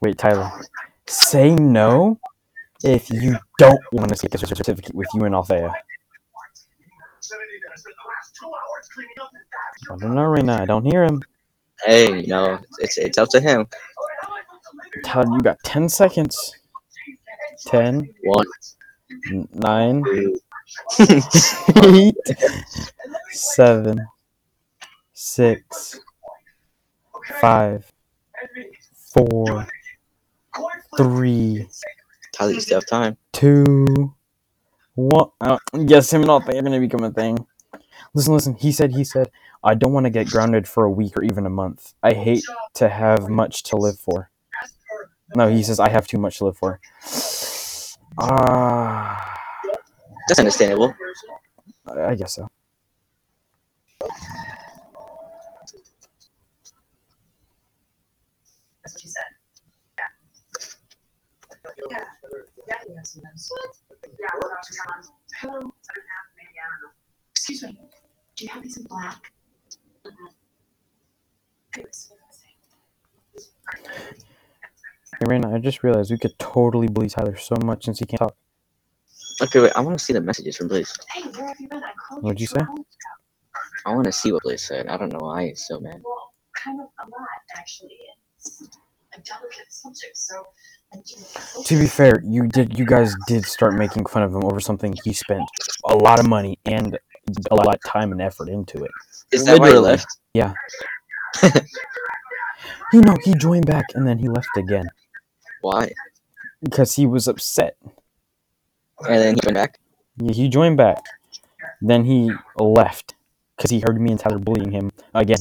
Wait, Tyler. Say no if you don't want to see a certificate with you and Althea. I don't know right now. I don't hear him. Hey, no, it's it's up to him. Tyler, you got 10 seconds. 10, One, 9, two, 8, 7, 6, 5, 4, 3, Tyler, you still have time. two, one. Uh, yes, him and all they're gonna become a thing. Listen, listen. He said, he said, I don't want to get grounded for a week or even a month. I hate to have much to live for. No, he says I have too much to live for. Ah, That's understandable. I guess so. That's what she said. Yeah. Yeah. Yeah, he has some. Yeah, well, Hello. I don't have, maybe, I don't know. Excuse me. Do you have these in black? Goodness. Hey, Raina, I just realized we could totally bully Tyler so much since he can't talk. Okay, wait. I want to see the messages from Blaze. Hey, where have you been? I called What'd you two say? hours ago. I want to see what Blaze said. I don't know why he's so mad. Well, kind of a lot, actually. It's a delicate subject, so. To be fair, you did. You guys did start making fun of him over something he spent a lot of money and a lot of time and effort into it. Is that why he Literally. left? You know, he joined back and then he left again Why? because he was upset. And then he joined back. Yeah, He joined back, then he left because he heard me and Tyler bullying him again.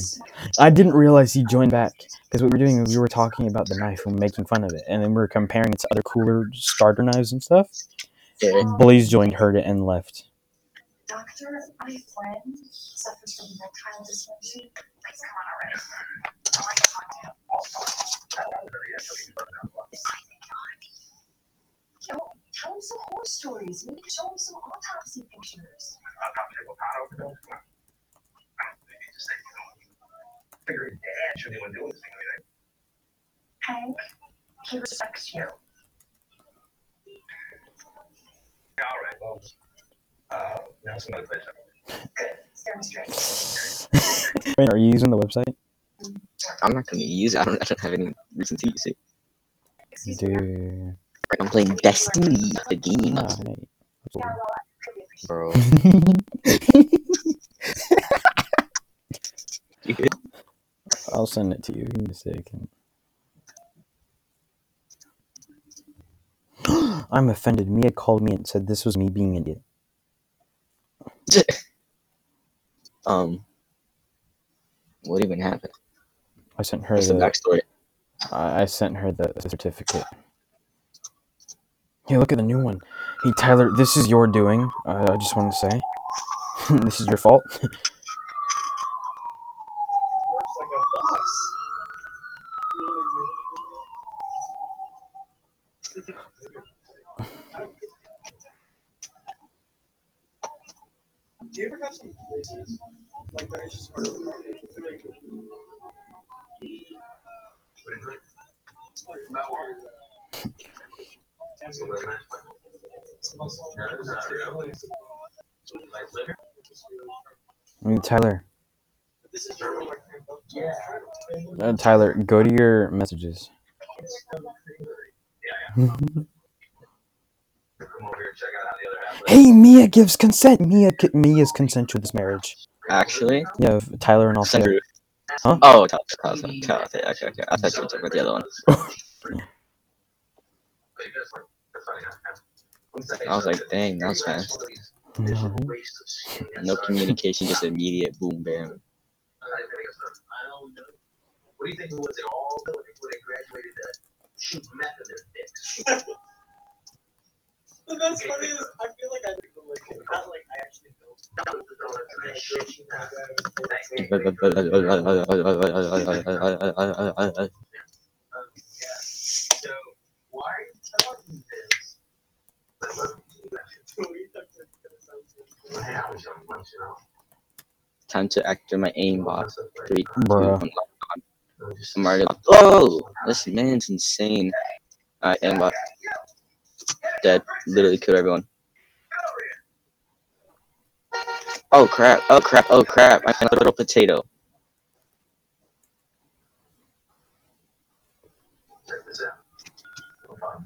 I didn't realize he joined back because what we were doing was we were talking about the knife and making fun of it, and then we were comparing it to other cooler starter knives and stuff. Yeah. Blaze joined, heard it, and left. Doctor, my friend suffers from erectile dysfunction. Please come on already. I want to talk to him. Yo, tell him some horror stories. Maybe show him some autopsy pictures. Hank, he respects you. Good. Demonstrate. Wait, are you using the website? I'm not going to use it. I don't, I don't have any reason to use it. Dude. I'm playing Destiny, the game. Hey. Yeah, well, I could be a Bro. I'll send it to you. Give me a second. I'm offended. Mia called me and said this was me being an idiot. um, what even happened? I sent her What's the the backstory? I I sent her the certificate. Hey, look at the new one. Hey, Tyler, this is your doing. Uh, I just want to say, this is your fault. Tyler. Uh, Tyler, go to your messages. hey, Mia gives consent. Mia, Mia's consent to this marriage. Actually, Yeah, Tyler and all Sandra. Huh? Oh, Tyler, Tyler, Tyler, Tyler, okay, okay, okay. I thought you were talking about the other one. I was like, dang, that was fast. No. No communication, just immediate boom, bam. What do you think was it all when they graduated to shoot meth in their dicks? The best part is, I feel like I did the like, not like I actually built. So why are you telling me this? I was young once, you know. Time to activate my aimbot. Three, two, Bruh. one. I'm already. Oh, this man's insane. I am uh, dead. Literally killed everyone. Oh crap! Oh crap! Oh crap! I'm a little potato. Check this out. No problem.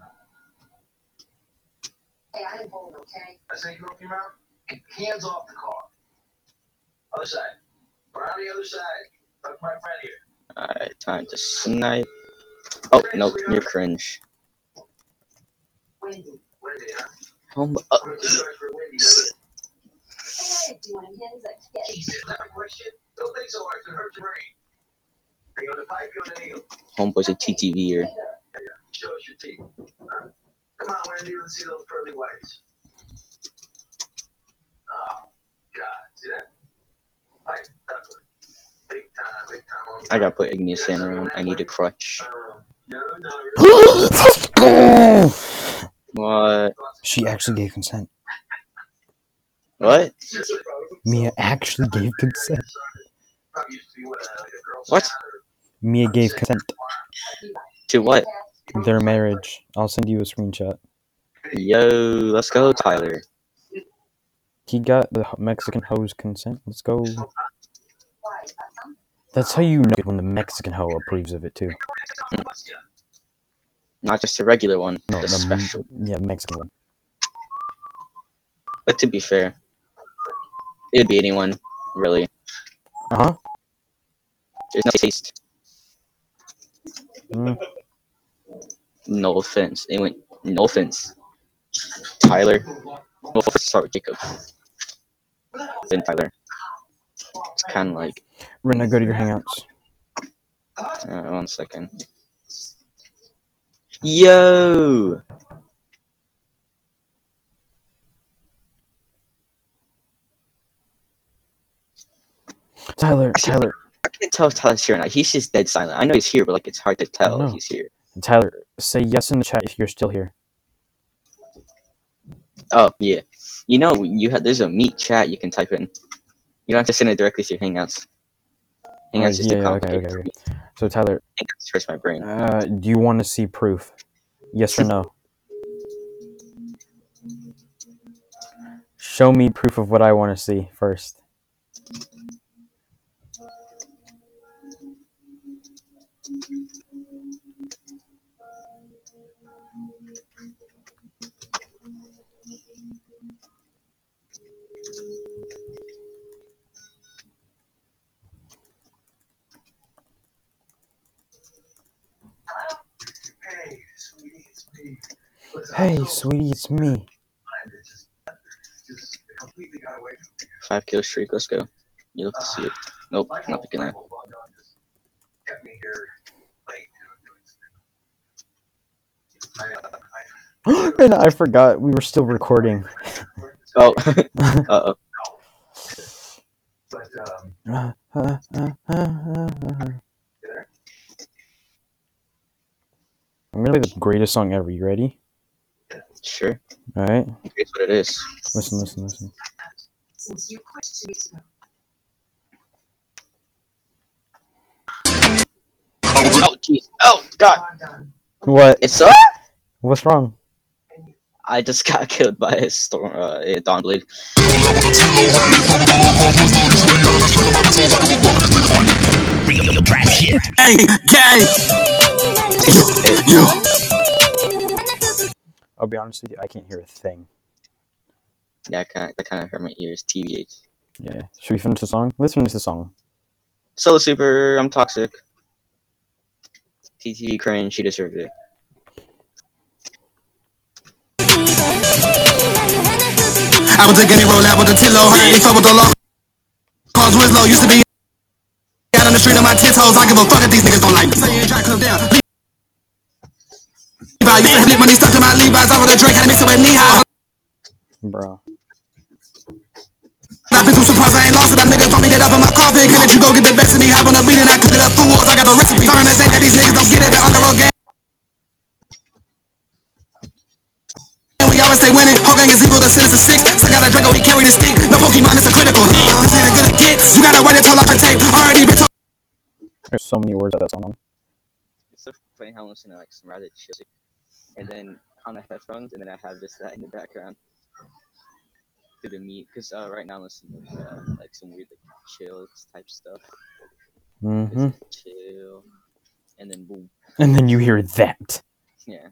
Hey, I didn't hold okay? I you open your mouth. Hands off the car. Other side. Around the other side. Look my friend here. Alright, time to snipe. Oh nope, you're cringe. Wendy. Wendy, huh? Oh, uh, I'm sorry for Wendy. doesn't it? Hey, I didn't do anything. He's like, yeah. Jesus, that a question? Don't think so hard. It's gonna hurt your brain. Are you on the pipe? You on the needle? homeboy's a TTV here. Show us your teeth. Come on, Wendy. Let's see those pearly whites. Oh, God. See that? Pipe. That's it. Big time, big time. I gotta put Igneous in around. I need a crutch. What? she actually gave consent. What? Mia actually gave consent. What? Mia gave consent. To what? Their marriage. I'll send you a screenshot. Yo, let's go, Tyler. He got the Mexican hoe's consent. Let's go. That's how you know when the Mexican hoe approves of it too. Not just a regular one, No, the the special. yeah Mexican one. But to be fair, it'd be anyone, really. Uh huh. There's no taste. Mm. No offense. It went. No offense. Tyler. No offense. Sorry, Jacob. Then Tyler. It's kind of like. Raina, go to your hangouts. Uh, one second. Yo. Tyler, Tyler, I can't tell if Tyler's here or not. He's just dead silent. I know he's here, but like it's hard to tell if he's here. Tyler, say yes in the chat if you're still here. Oh yeah. You know you have there's a meet chat you can type in. You don't have to send it directly to your Hangouts. Hangouts Oh, is yeah, too okay, okay, okay. So Tyler, Hangouts hurts my brain. uh, do you want to see proof? Yes or no? Show me proof of what I want to see first. Hey, sweetie, it's me. glad it just, just completely got away from me. Five kill streak, let's go. You look to see it. Nope, not picking that. fault, Bob John just kept me here late. you know, doing I, forgot we were still recording. Oh, uh oh. But um, Uh, uh, uh, uh, uh, uh. I'm gonna play the greatest song ever. You ready? Sure. All right. Here's what it is. Listen, listen, listen. Since you quit two weeks ago. Oh jeez. Oh god. I'm. What? It's uh What's wrong? I just got killed by a storm uh a Dawnblade. I'll be honest with you. I can't hear a thing. Yeah, I kinda that kinda hurt my ears. TVH. Yeah. Should we finish the song? Let's finish the song. Solo Super, I'm toxic. TTV cringe, she deserved it. I would take any roll out with a tillo. Honey, fuck with the law. Cause Winslow used to be out on the street of my tits hoes. I give a fuck if these niggas don't like me. Money stuck to my Levi's. I with a drink, had to mix it with knee high. Bro. I've been too surprised I ain't lost it. That niggas told me get up in my coffin. Can let you go get the best of me? Hop on the beat and I cook it up through walls. I got the recipe. Starting to say that these niggas don't get it. The underworld game. And we always stay winning. Hogan is equal to citizen six. So got a Draco, he carry the stick. No Pokemon, it's a critical. This ain't a good get. You gotta wait until I can tape. Already been told. There's so many words of that song. It's so funny how I'm listening to like some rather chill music, and then on the headphones, and then I have this that in the background to the meat. Because uh, right now I'm listening to uh, like some weird like chill type stuff. Mm-hmm. It's chill, and then boom, And then you hear that. yeah.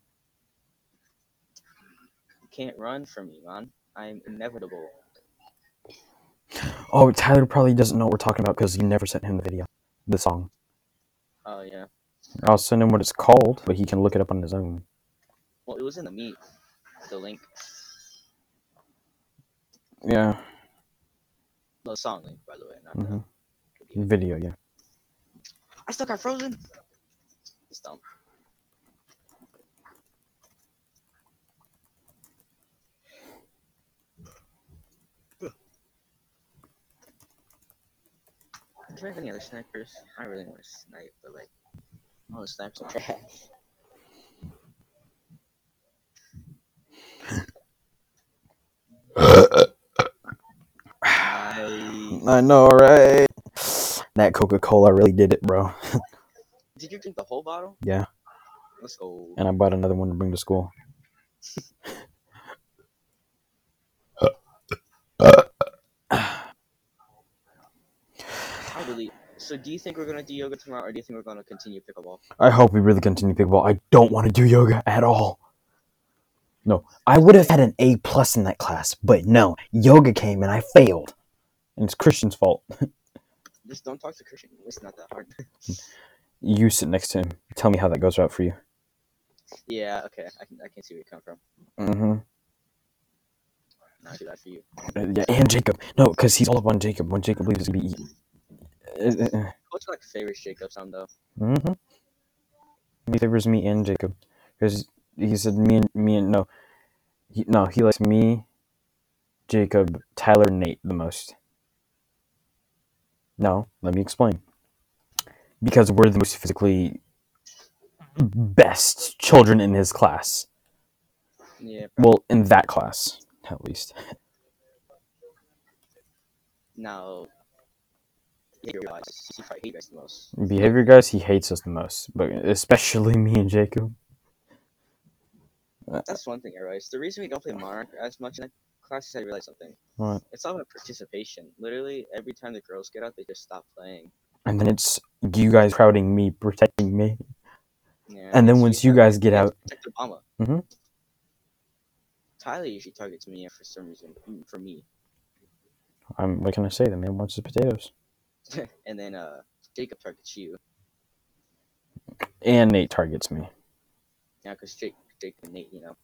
You can't run from me, man. I'm inevitable. Oh, Tyler probably doesn't know what we're talking about because you never sent him the video, the song. Oh yeah. I'll send him what it's called, but he can look it up on his own. Well, it was in the meat. The link, Yeah. the song link, by the way. Not hmm the Video, yeah. I still got frozen. It's dumb. Do I have any other snipers? I really want to snipe, but like, all the snipes are trash. I... I know, right? That Coca Cola really did it, bro. Did you drink the whole bottle? Yeah. Let's go. And I bought another one to bring to school. I really. So, do you think we're gonna do yoga tomorrow, or do you think we're gonna continue pickleball? I hope we really continue pickleball. I don't want to do yoga at all. No, I would have had an A plus in that class, but no, yoga came and I failed. And it's Christian's fault. Just don't talk to Christian. It's not that hard. You sit next to him. Tell me how that goes out for you. yeah. Okay. I can. I can see where you come from. Mm-hmm. Not do that for you. Yeah, and Jacob. No, because he's all up on Jacob. When Jacob leaves, he's gonna be eaten. Uh, Coach like favors Jacob some though. Mm-hmm. He favors me and Jacob, because he said me and me and no, he, no, he likes me, Jacob, Tyler, Nate the most. No, let me explain. Because we're the most physically best children in his class. Yeah. Well, in that class, at least. Now. Yeah, you're. He hates us the most. Behavior guys, he hates us the most, but especially me and Jacob. That's one thing I realized. The reason we don't play Monarch as much in that class is I realized something. What? It's all about participation. Literally, every time the girls get out, they just stop playing. And then it's you guys crowding me, protecting me. Yeah. And then once you guys get out, protect Obama. Mhm. Tyler usually targets me for some reason. mm, For me. I'm what can I say? The man wants his potatoes. and then uh, Jacob targets you. And Nate targets me. Yeah, because Jake, Jake and Nate, you know.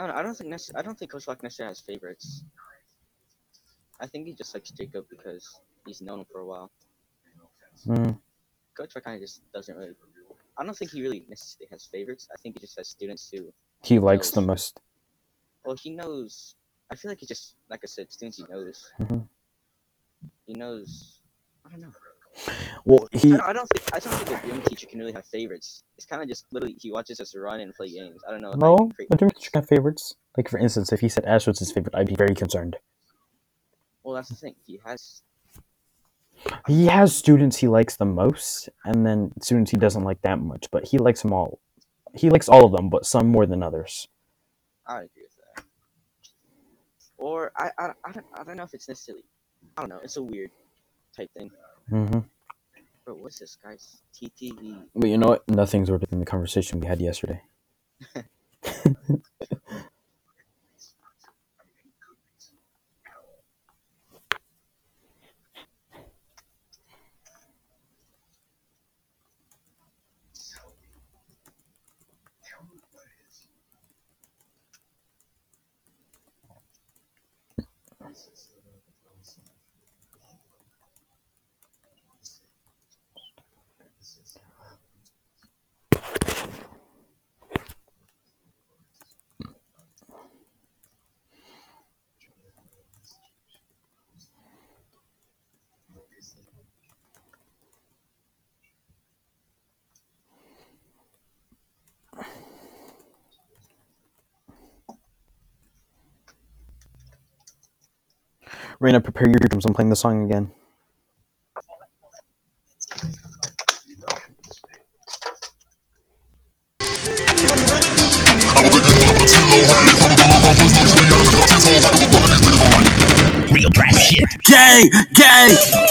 I don't, I don't think I don't think Coach Lock necessarily has favorites. I think he just likes Jacob because he's known him for a while. Mm, Coach Lock kind of just doesn't really. I don't think he really necessarily has favorites. I think he just has students who he likes the most. Well, he knows. I feel like he just, like I said, students he knows. Mhm. He knows. I don't know. Well, I he don't, I don't think I don't think a gym teacher can really have favorites. It's kind of just literally he watches us run and play games. I don't know. no. can create I don't have favorites. Like for instance, if he said Ash was his favorite, I'd be very concerned. Well, that's the thing. He has. He has students he likes the most, and then students he doesn't like that much. But he likes them all. He likes all of them, but some more than others. I agree with that. Or I, I, I don't I don't know if it's necessarily. I don't know. It's a weird type thing. Mm-hmm. Bro, what's this guy's TTV? But you know what? Nothing's worse than the conversation we had yesterday. Raina, prepare your drums. I'm playing the song again. Gang, gang.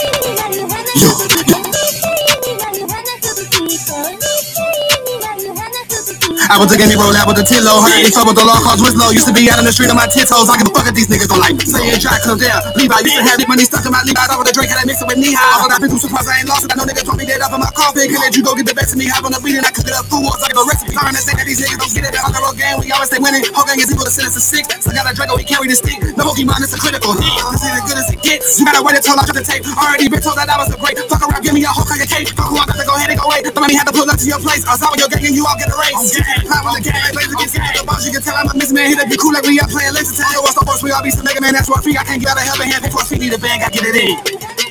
I was taking me roll out with the tillo. Heard they with the law cause Winslow. Used to be out on the street on my tiptoes. I give a fuck if these niggas don't like me. Saying try come down. Levi used to have money stuck in my Levi. I with a drink and I mix it with knee high. All that people surprised I ain't lost it. I know niggas told me dead up in my coffin. Can let you go get the best of me. Hop on the beat and I cook it up food wars. I give a recipe. Sorry to say that these niggas don't get it. On the road game, we always stay winning. Whole gang is equal to sentence of six. So got a Draco, he carry the stick. No Pokemon, it's a critical. This ain't as good as it gets. You gotta wait until I drop the tape. Already been told that I was a great. Fuck around, give me a whole kind of cake. Fuck who I got to go ahead and go away. Somebody had to pull up to your place. I saw your gang and you all get a race. Live on the gang, laser get scared. The boss, you can tell I'm a missing man. Hit up, be cool like we out playing laser tag. What's the boss? We all be some mega man. That's what free. I can't get out of and hand. Before I feet need a I get it in.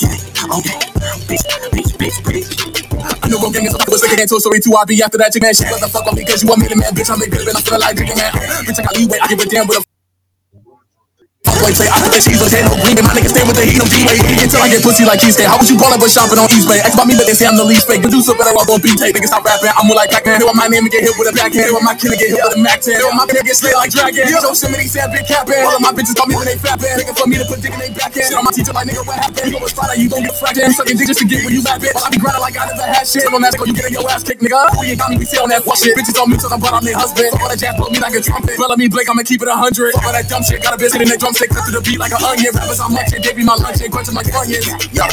Gang, okay. Bitch, bitch, bitch, bitch. I know I'm getting so was looking into story two. I'll be after that chick man. Shit, what the fuck on me? Cause you want me the man, bitch. I'm the good, and I feel like drinking man. Bitch, I got leeway. I give a damn with a Boy, say I put that cheese on no green, and my niggas stay with the heat on D-Way. Until I get pussy like cheesecake. How would you call up a shopping on Eastway? Ask about me, but they say I'm the least fake. Producer, but I on beat tape. Niggas stop rapping. I'm more like Pac-Man. Want my name to get hit with a backhand. Want my kid get hit with a Mac 10. They want my to get slayed like Dragon. Yosemite said big capping. All of my bitches call me when they flapping. Nigga for me to put dick in they back end. Shit on my teacher like nigga, what happened? You know what's Friday, you gon' get fracked. Sucking dick just to get where you bitch. While I be grinding like I never had shit. On that, you getting your ass kicked, nigga. We ain't got me, we stay on that fuck shit. Bitches on me till I'm but I'm their husband. Fuck all that jazz, blow me like a trumpet. Brother me Blake, I'ma keep it a hundred. Fuck all that dumb shit. Got a bitch hitting that drumstick, cut to the beat like a onion. Rappers, I'm much they be my lunch and crunching like onions. Yo.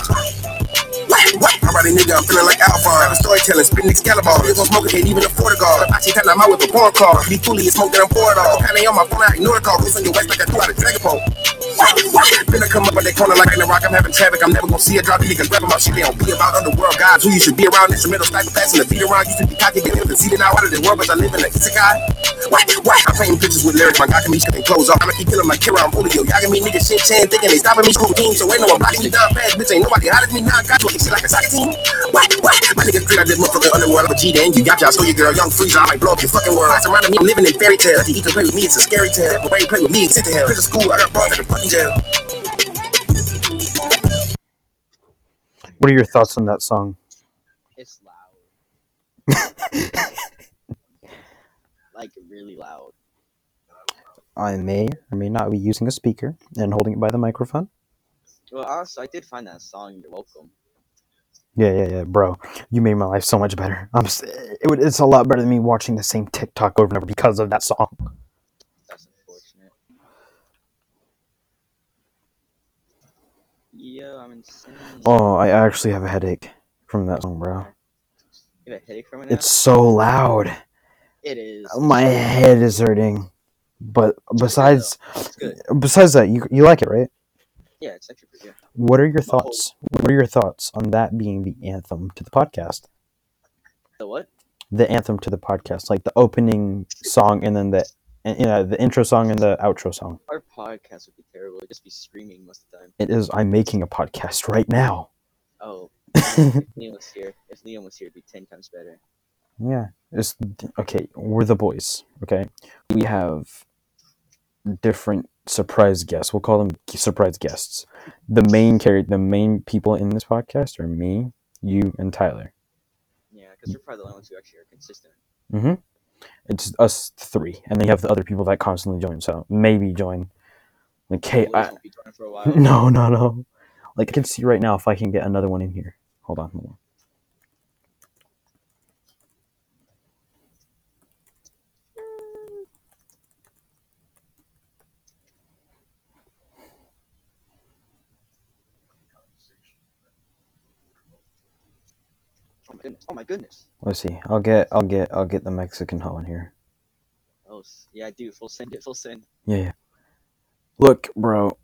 What? I'm a nigga, I'm feeling like Alpha. I'm storytelling, spitting Excalibur. Niggas don't smoke it, can't even afford a guard. I see time I'm out with a porn car. Be fully and smoke that I'm poured all. Kinda on my phone, I ignore the call. Goose on your waist like I threw out a dragon pole. Finna come up on that corner like in the rock. I'm having traffic. I'm never gonna see a drop. These niggas rap about shit. They don't be about underworld gods. Who you should be around. Instrumental sniper passing the beat around. Used to be cocky, getting conceited now out of the world, but I live in the isekai. Why? Why? I'm painting pictures with lyrics. My guy can be shitting clothes off. I'ma keep killing like Kira. I'm yo. Y'all give me niggas shit, chan, thinking they stopping me. School team, so ain't no one blocking me down fast. Bitch, ain't nobody hot as me now. Got you shit like a soccer team. Why? Why? My niggas out this motherfucking underworld. I'm a G then you got y'all. So your girl, young freezer. I might blow up your fucking world. Surrounding me, I'm living in fairy tale. He can play with me, it's a scary tale. But play with me, it's to hell. Prison school, I got to the fucking jail. What are your thoughts on that song? It's loud. like really loud. I may or may not be using a speaker and holding it by the microphone. Well, honestly, I did find that song. You're welcome. Yeah, yeah, yeah, bro. You made my life so much better. I'm. It it's a lot better than me watching the same TikTok over and over because of that song. That's unfortunate. I'm insane. Oh, I actually have a headache from that song, bro. You have a headache from it? now? It's so loud. It is. My head is hurting. But besides, besides that, you you like it, right? Yeah, it's actually pretty good. What are your thoughts? What are your thoughts on that being the anthem to the podcast? The what? The anthem to the podcast, like the opening song and then the you know, the intro song and the outro song. Our podcast would be terrible. It'd just be screaming most of the time. It is. I'm making a podcast right now. Oh, if Liam was here. If Liam was here, it'd be ten times better. Yeah. It's okay. We're the boys. Okay. We have different surprise guests. We'll call them surprise guests. The main character, the main people in this podcast are me, you, and Tyler. Yeah, because we're probably the only ones who actually are consistent. Mm-hmm. It's us three, and then you have the other people that constantly join. So maybe join. Like, hey, I, won't be joining for a while. no, no, no. Like I can see right now if I can get another one in here. Hold on, hold on. My goodness. Oh my goodness. Let's see. I'll get, I'll get, I'll get the Mexican hoe in here. Oh yeah, dude. Full send it. Full send. Yeah, yeah. Look, bro,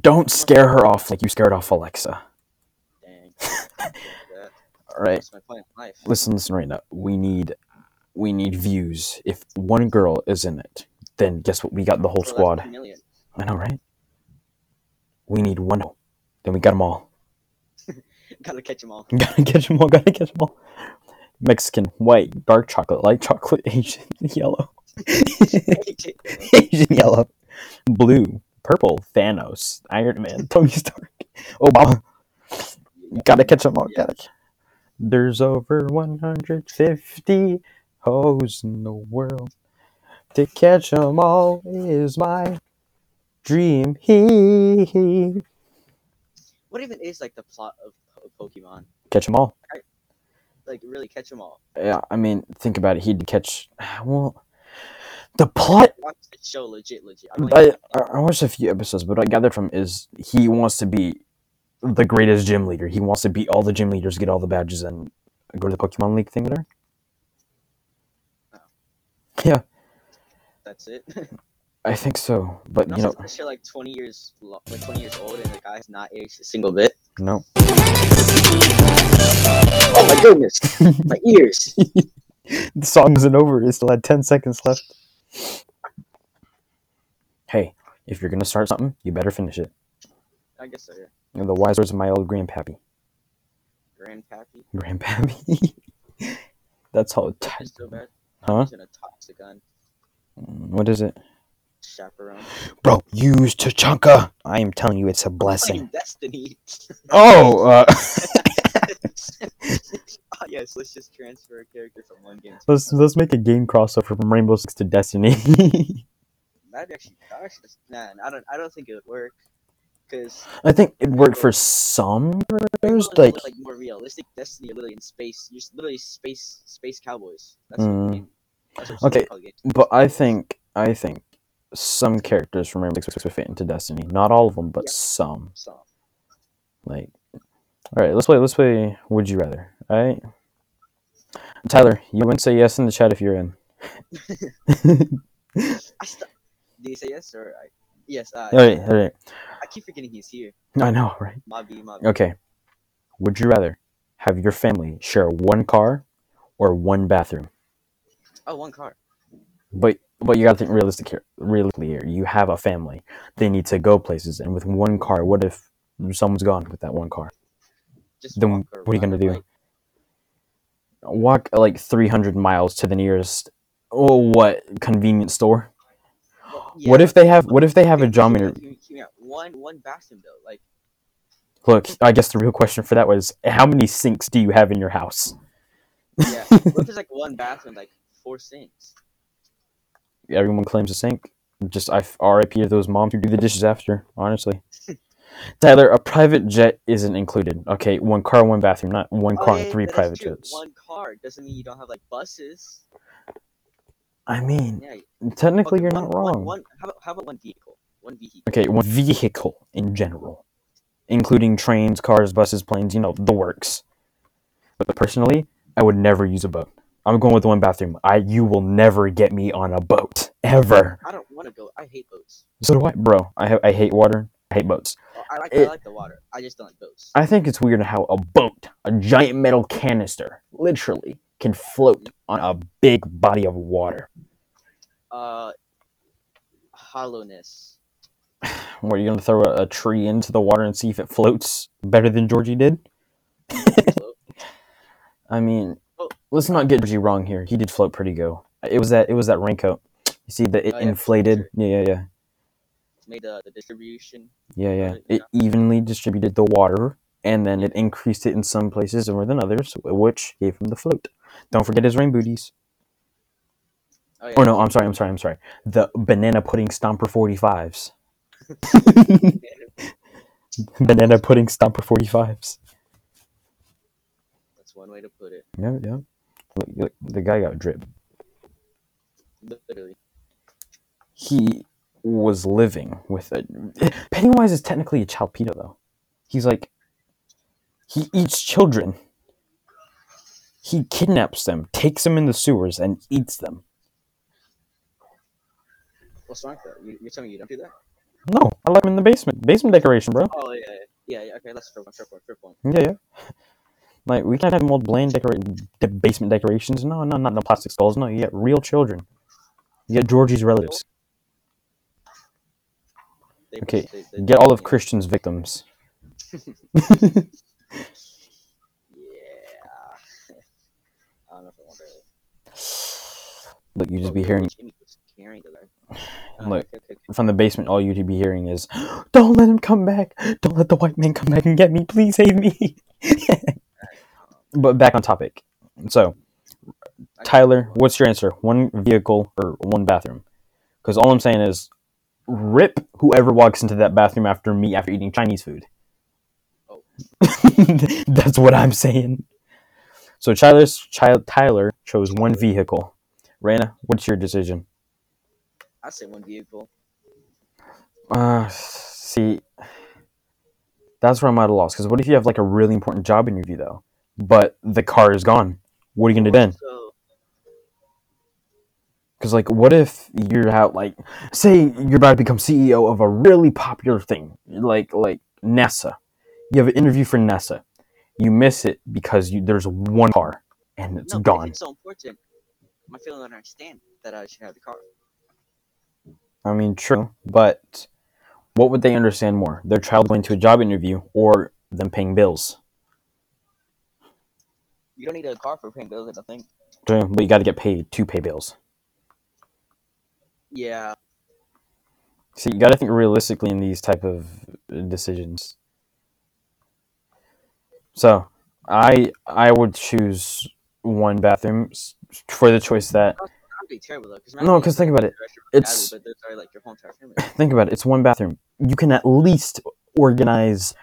don't scare her off like you scared off Alexa. Dang. All right. That's my plan in life. listen listen right now we need we need views if one girl is in it then guess what we got the whole squad i know right we need one then we got them all Gotta catch them all. gotta catch them all gotta catch them all mexican white dark chocolate light chocolate asian yellow asian yellow blue Purple, Thanos, Iron Man, Tony Stark, Obama. Gotta catch them all. Gotta. There's over 150 hoes in the world. To catch them all is my dream. He. What even is like the plot of Pokemon? Catch them all. Like really catch them all. Yeah, I mean, think about it. He'd catch. Well, the plot. Watch the show legit, legit. I, really- I, I I watched a few episodes, but what I gathered from is he wants to be the greatest gym leader. He wants to beat all the gym leaders, get all the badges, and go to the Pokemon League thing there. Oh. Yeah, that's it. I think so. But you know, this shit like 20 years, lo- like 20 years old, and the guy's not aged a single bit. no. Oh my goodness, my ears. the song isn't over. It still had 10 seconds left. Hey, if you're gonna start something, you better finish it. I guess so. Yeah. And the wise words of my old grandpappy. Grandpappy. Grandpappy. That's how it. It's so bad. Huh? He's gonna toxic gun mm, What is it? Chaperone. Bro, use Tachanka. I am telling you, it's a Playing blessing. Destiny. Oh, uh, oh, yes, let's just transfer a character from one game. To let's let's make a game crossover from Rainbow Six to Destiny. That'd actually, that'd man, I don't, I don't think it would work, because I think it worked for some players, like like more realistic. Destiny, you're literally in space. You're just literally space, space cowboys. That's what Mm. the. That's what Okay. Call the game. But I think I think some characters from Rainbow Six fit into Destiny. Not all of them, but Yeah. some. So, Like, all right, let's play. Let's play. Would you rather? All right, Tyler, you wouldn't say yes in the chat if you're in. I st- did he say yes or I? Yes. Uh, all right, all right. I keep forgetting he's here. I know, right? Mobby, Mobby. Okay. Would you rather have your family share one car or one bathroom? Oh, one car. But but you gotta think realistic here. Realistically here, you have a family. They need to go places, and with one car, what if someone's gone with that one car? Just Then what are you gonna do? like, Walk like three hundred miles to the nearest. Oh, what convenience store? well, what if they have? What if they have a okay, hear me geometer? out, hear me- hear me out. One, one bathroom though. Like, Look, I guess the real question for that was, how many sinks do you have in your house? yeah. what if there's like one bathroom, like four sinks? Everyone claims a sink. Just I RIP to those moms who do the dishes after. Honestly, Tyler, a private jet isn't included. Okay, one car, one bathroom, not one Oh, car yeah, and three private true. jets. One car doesn't mean you don't have like buses. I mean, Yeah. technically, okay, you're one- not one- wrong. One, how about how about one vehicle? One vehicle. Okay, one vehicle in general, including trains, cars, buses, planes. You know the works. But personally, I would never use a boat. I'm going with one bathroom. I you will never get me on a boat ever. I don't want to go. I hate boats. So do I, bro. I ha- I hate water. I hate boats. Well, I like It- I like the water. I just don't like boats. I think it's weird how a boat, a giant metal canister, literally can float on a big body of water. Uh, hollowness. What are you gonna throw a, a tree into the water and see if it floats better than Georgie did? I mean, Oh. Let's not get Georgie wrong here. He did float pretty go. It was that it was that raincoat. You see that it Oh, yeah, inflated. sure. Yeah, yeah, yeah, Made the, the distribution. yeah, yeah. It evenly distributed the water, and then it increased it in some places more than others, which gave him the float. Don't forget his rain booties. Oh, yeah. Oh no, I'm sorry, I'm sorry, I'm sorry. The banana pudding stomper 45s. banana pudding stomper 45s. That's one way to put it. Yeah, yeah. Look, look, the guy got drip. Literally. He was living with a Pennywise is technically a child pedo though. He's like he eats children. He kidnaps them, takes them in the sewers, and eats them. What's wrong with that? You, you're telling me you don't do that? No, I like him in the basement. Basement decoration, bro. Oh yeah, yeah, yeah. yeah okay, that's fair one. Fair point. Fair point. Yeah, yeah. Like we can't have old bland decorate the basement decorations. No, no, not the plastic skulls. No, you get real children. You get Georgie's relatives. Okay, Get all of. Christian's victims. Yeah. I don't know if I want to. Look, you just Oh, be hearing. Was hearing Look. From the basement, all you'd be hearing is, "Don't let him come back! Don't let the white man come back and get me! Please save me!" but back on topic. So, Tyler, what's your answer? One vehicle or one bathroom? Because all I'm saying is, rip whoever walks into that bathroom after me after eating Chinese food. Oh. That's what I'm saying. So Tyler's child Tyler chose one vehicle. Raina, what's your decision? I say one vehicle. Uh, see, that's where I'm at a loss. Because what if you have like a really important job interview though, but the car is gone? What are you gonna do then? Because like, what if you're out like, say you're about to become CEO of a really popular thing, like like NASA. You have an interview for NASA. You miss it because you there's one car and it's no, gone. it's so important. My feeling don't understand that I should have the car. I mean, true, but what would they understand more? Their child going to a job interview or them paying bills? You don't need a car for paying bills. I don't think. True, but you got to get paid to pay bills. Yeah, See, you got to think realistically in these type of decisions. So, I I would choose one bathroom for the choice that that'd be terrible though. Cause No, 'cause think about it. It's- but those like your whole entire family. think about it. It's one bathroom. You can at least organize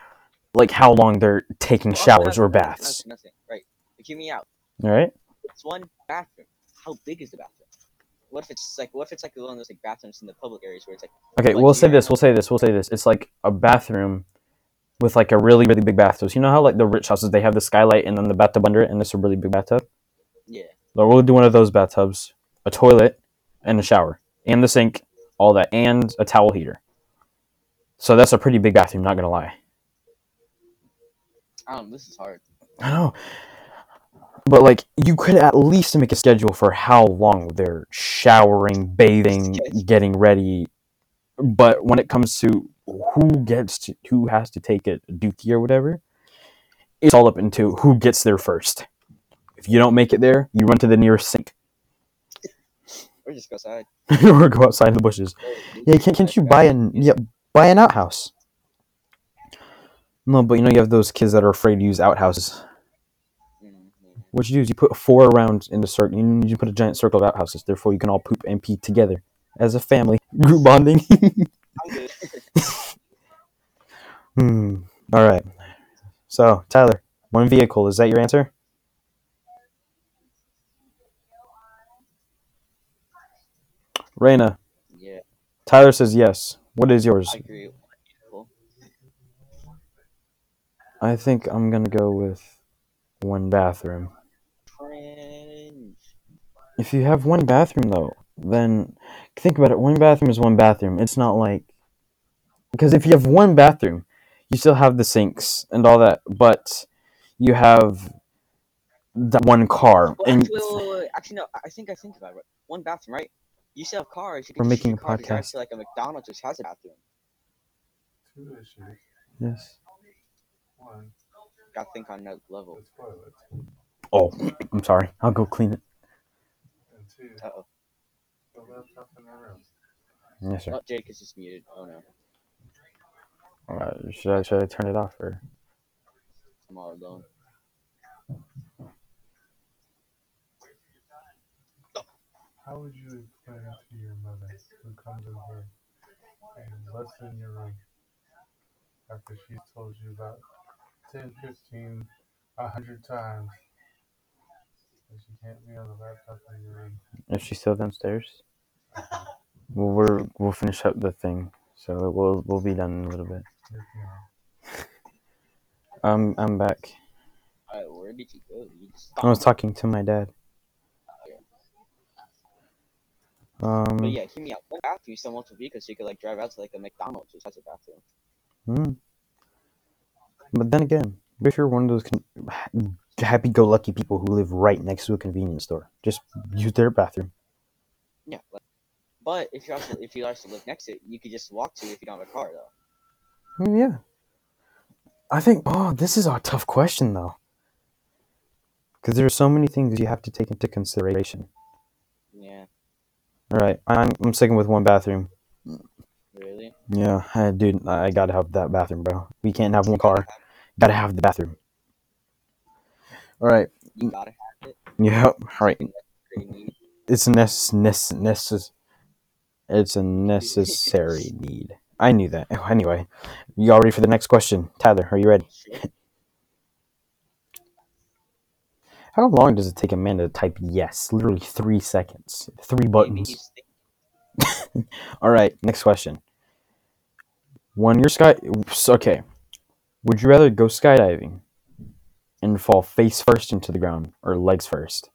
like how long they're taking showers or baths. Nothing, nothing. But hear me out. All right. It's one bathroom. How big is the bathroom? What if it's like what if it's like one of those like bathrooms in the public areas where it's like Okay, we'll say this. We'll say this. We'll say this. It's like a bathroom with like a really really big bathtub. You know how like the rich houses they have the skylight and then the bathtub under it, and it's a really big bathtub. yeah. So we'll do one of those bathtubs, a toilet, and a shower, and the sink, all that, and a towel heater. So that's a pretty big bathroom. Not gonna lie. I don't this is hard. I know. But like you could at least make a schedule for how long they're showering, bathing, getting ready. But when it comes to who gets to who has to take a duty or whatever, it's all up into who gets there first. If you don't make it there, you run to the nearest sink Or just go outside. or go outside in the bushes. Yeah, can't, can't you buy an yeah, buy an outhouse? No, but you know you have those kids that are afraid to use outhouses. What you do is you put four around in the circle. You, you put a giant circle of outhouses. Therefore, you can all poop and pee together as a family. Group bonding. Hmm. All right. So, Tyler, one vehicle. Is that your answer? Raina, yeah, Tyler says yes. What is yours? I agree. I think I'm gonna go with one bathroom. Cringe. If you have one bathroom though, then think about it. One bathroom is one bathroom. It's not like because if you have one bathroom, you still have the sinks and all that, but you have that one car. Well, And actually, wait, wait, wait, wait. actually, no. I think I think about it. One bathroom, right? You still have cars. You We're can just use making your a car to drive podcast. to like a McDonald's which has a bathroom. Two issues. yes. One, Got to think on another level. the toilet. Oh, I'm sorry. I'll go clean it. And two, Uh oh. the laptop in my room. Yes, sir. Oh, Jake is just muted. Oh no, Uh, should I should I turn it off or? I'm all alone. How would you explain it to your mother who comes over and lets in your room after she's told you about 10, 15, 100 times that she can't be on the laptop in your room? Is she still downstairs? Well, we're we'll finish up the thing, so we'll we'll be done in a little bit. Yes, ma'am. Um, I'm back. Alright, where did you go? You I was talking to my dad. Um, But yeah, hear me out. One bathroom, you still want to be because you could like drive out to like a McDonald's which has a bathroom. hmm. But then again, what if you're one of those con- happy-go-lucky people who live right next to a convenience store? Just use their bathroom. Yeah. But if you also if you also live next to it, you could just walk to it if you don't have a car though. I mean, yeah. I think. Oh, this is a tough question though, because there are so many things you have to take into consideration. Yeah. All right, I'm I'm sticking with one bathroom. Really? Yeah, I, dude, I gotta have that bathroom, bro. We can't have one car. Gotta have the bathroom. All right. You gotta have it. Yeah. All right. It's a nece- nece- necess- It's a necessary need. I knew that. Oh, Anyway, you all ready for the next question? Tyler, are you ready? Sure. How long does it take a man to type yes? Literally three seconds. Three Maybe buttons. he's thinking- All right, next question. When you're sky, okay, would you rather go skydiving and fall face first into the ground or legs first?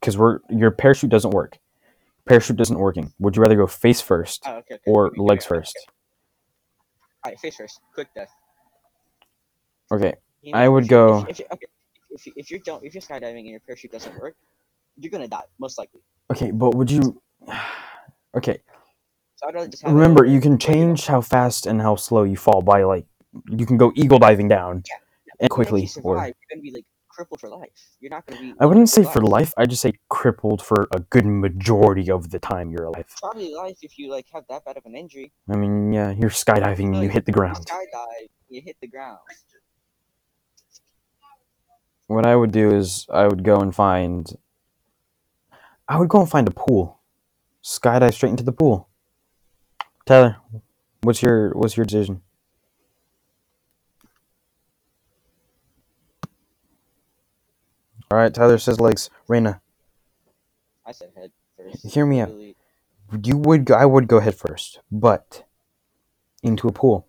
Because we're your parachute doesn't work. Parachute doesn't working. Would you rather go face first Oh, okay, okay. or Okay, legs first? Alright, face first. Quick death. Okay, You I would if go- If, if, you- okay, if, you, if you're don't, if you're skydiving and your parachute doesn't work, you're gonna die most likely. okay, but would you? Okay, So I'd rather just have remember you can and wait it out. change how fast and how slow you fall by like you can go eagle diving down and And quickly survive, or you're gonna be like crippled for life. You're not gonna be. I wouldn't say for life. I just say crippled for a good majority of the time you're alive. Probably life if you like have that bad of an injury. I mean, yeah, you're skydiving and you hit the ground. skydive, you hit the ground. What I would do is I would go and find. I would go and find a pool, skydive straight into the pool. Tyler, what's your what's your decision? All right, Tyler says legs. Raina, I said head first. Hear me out. You would go, I would go head first, but into a pool.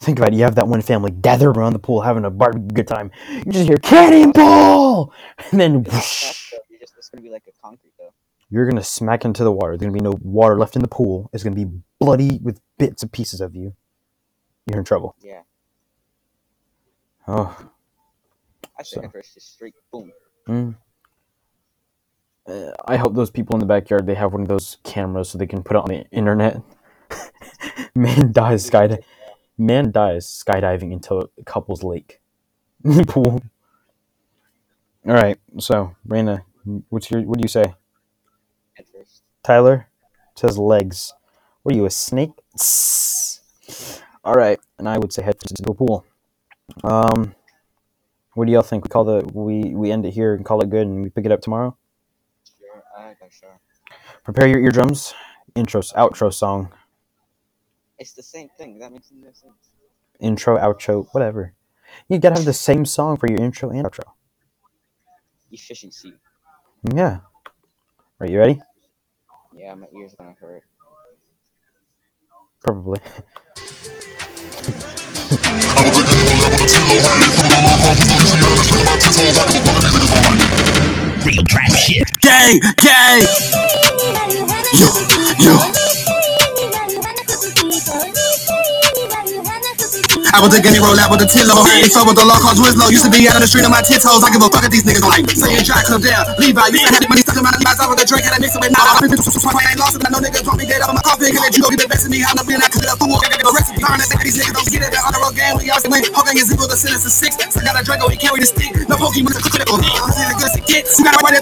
Think about it. You have that one family gathered around the pool having a barbecue good time. You just hear cannonball, and then whoosh, you're just, it's gonna be like a concrete though. you're gonna smack into the water. There's gonna be no water left in the pool. It's gonna be bloody with bits and pieces of you. You're in trouble. Yeah. Oh, I said So- head first, just straight boom. Mm. I hope those people in the backyard they have one of those cameras so they can put it on the internet. Man dies skydiving. Man dies skydiving into a couple's lake pool. All right, so Raina, what's your what do you say? Tyler says legs. What are you, a snake? All right, and I would say head into the pool. Um, what do y'all think? We call the we we end it here and call it good, and we pick it up tomorrow. Sure. I got sure. Prepare your eardrums. Intro, outro song. It's the same thing. That makes no sense. Intro, outro, whatever. You gotta have the same song for your intro and outro. Efficiency. Yeah. Are you ready? Yeah, my ears gonna hurt. Probably. Gang, gang. Yo, yo. I was a guinea roll out with a tillo. They fell with the law called Winslow. Used to be out on the street on my tiptoes. I give a fuck if these niggas don't like me. Saying dry, come down. Levi, used to have the money stuck in my Levi's. I was a drink and I mix it with now. I ain't lost it. I know niggas want me dead up on my coffee. Can let you go get the best of me. I'm not being that could have fool. got the recipe. Learn that these niggas don't get it. The honor roll game. We all win. Hawking is equal to sentence of six. So got a Draco, oh, he carry the stick. No Pokemon, it's critical. I'm good to get. You gotta write it.